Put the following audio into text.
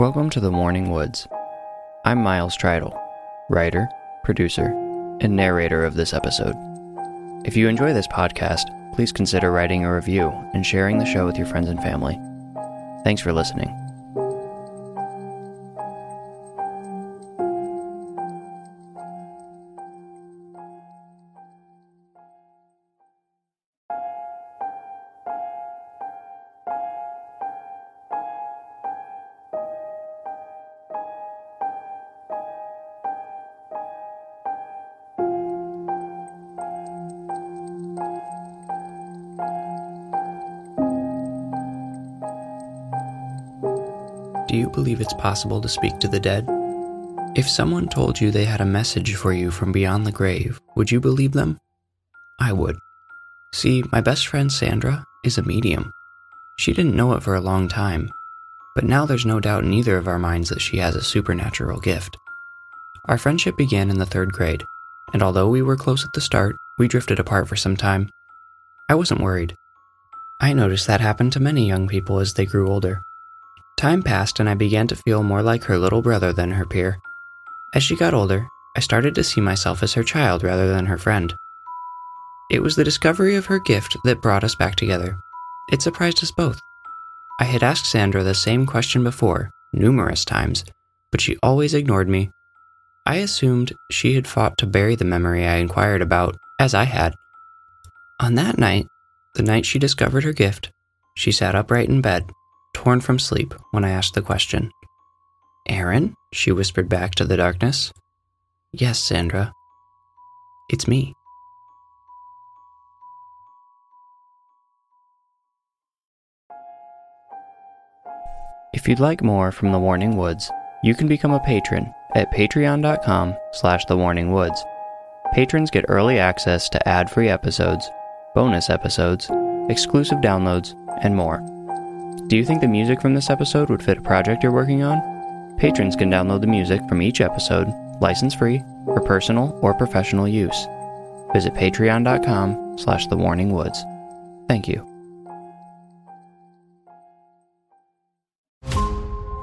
Welcome to the Warning Woods. I'm Miles Tritle, writer, producer, and narrator of this episode. If you enjoy this podcast, please consider writing a review and sharing the show with your friends and family. Thanks for listening. Do you believe it's possible to speak to the dead? If someone told you they had a message for you from beyond the grave, would you believe them? I would. See, my best friend Sandra is a medium. She didn't know it for a long time, but now there's no doubt in either of our minds that she has a supernatural gift. Our friendship began in the third grade, and although we were close at the start, we drifted apart for some time. I wasn't worried. I noticed that happened to many young people as they grew older. Time passed, and I began to feel more like her little brother than her peer. As she got older, I started to see myself as her child rather than her friend. It was the discovery of her gift that brought us back together. It surprised us both. I had asked Sandra the same question before, numerous times, but she always ignored me. I assumed she had fought to bury the memory I inquired about, as I had. On that night, the night she discovered her gift, she sat upright in bed torn from sleep when I asked the question. Aaron? she whispered back to the darkness. Yes, Sandra. It's me. If you'd like more from The Warning Woods, you can become a patron at patreon.com slash thewarningwoods. Patrons get early access to ad-free episodes, bonus episodes, exclusive downloads, and more. Do you think the music from this episode would fit a project you're working on? Patrons can download the music from each episode, license free, for personal or professional use. Visit patreon.com slash thewarningwoods. Thank you.